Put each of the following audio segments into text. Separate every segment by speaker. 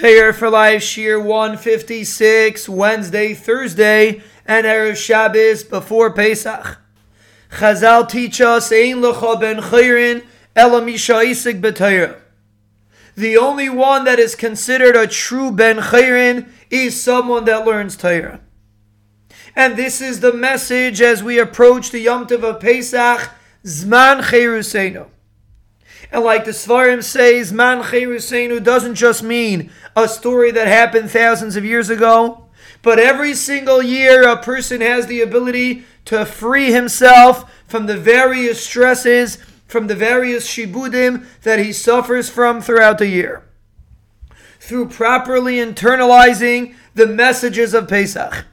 Speaker 1: Torah for Life Shiur 156, Wednesday, Thursday, and Erev Shabbos before Pesach. Chazal teach us, Ein lecha ben chayrin, ela misha The only one that is considered a true ben chayrin is someone that learns Torah. And this is the message as we approach the Yom Tov of Pesach, Zman Cheruseinu. And like the Sfarim says, Zman Cheruseinu doesn't just mean a story that happened thousands of years ago, but every single year a person has the ability to free himself from the various stresses, from the various shibudim that he suffers from throughout the year. Through properly internalizing the messages of Pesach.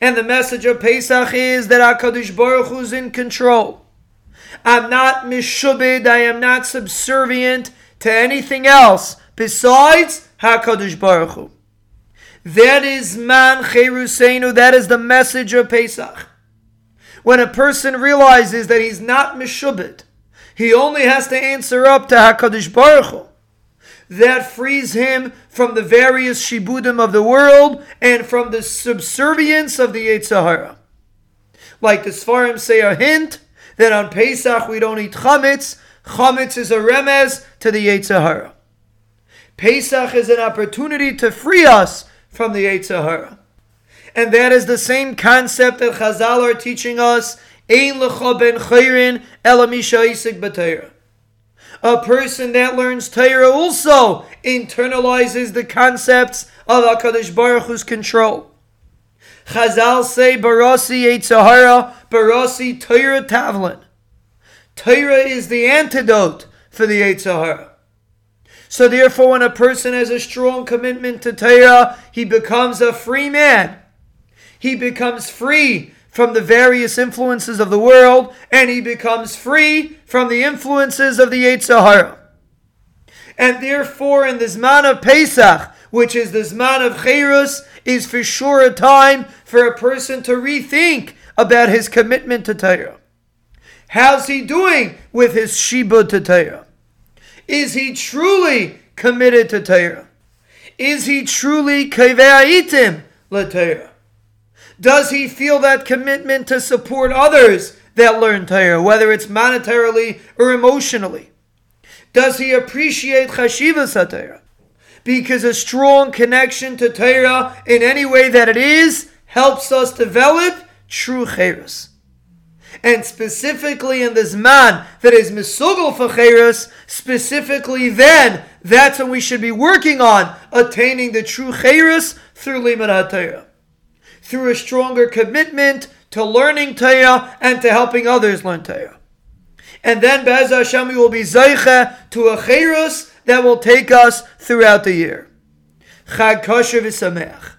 Speaker 1: And the message of Pesach is that HaKadosh Baruch Hu is in control. I'm not mishubid, I am not subservient to anything else besides HaKadosh Baruch Hu. That is zman cheruseinu, that is the message of Pesach. When a person realizes that he's not mishubid, he only has to answer up to HaKadosh Baruch Hu. That frees him from the various shibudim of the world and from the subservience of the Yetzer Hara. Like the Sfarim say a hint, that on Pesach we don't eat chametz. Chametz is a remez to the Yetzer Hara. Pesach is an opportunity to free us from the Yetzer Hara. And that is the same concept that Chazal are teaching us. Ein lecha chayrin elamisha isik b'teirah. A person that learns Torah also internalizes the concepts of HaKadosh Baruch Hu's control. Chazal say Barasi Yetzer Hara, Barasi Torah Tavlin. Torah is the antidote for the Yetzer Hara. So therefore, when a person has a strong commitment to Torah, he becomes a free man. He becomes free from the various influences of the world, and he becomes free from the influences of the Yetzer Hara. And therefore, in the Zman of Pesach, which is the Zman of Cherus, is for sure a time for a person to rethink about his commitment to Torah. How's he doing with his Shibud to Torah? Is he truly committed to Torah? Is he truly Kaveitim LaTorah? Does he feel that commitment to support others that learn Torah, whether it's monetarily or emotionally? Does he appreciate Chashivas Torah? because a strong connection to Torah in any way that it is helps us develop true cherus. And specifically in this man that is misugel for cherus, specifically then, that's when we should be working on attaining the true cherus through limud HaTorah. Through a stronger commitment to learning Torah and to helping others learn Torah. And then Be'ez Hashem we will be zeicha to a cheres that will take us throughout the year. Chag kosher v'sameach.